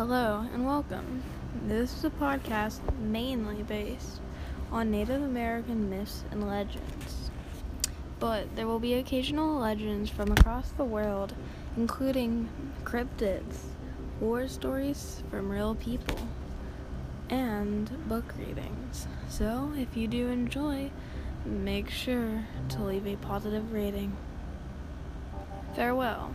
Hello and welcome. This is a podcast mainly based on Native American myths and legends. But there will be occasional legends from across the world, including cryptids, war stories from real people, and book readings. So if you do enjoy, make sure to leave a positive rating. Farewell.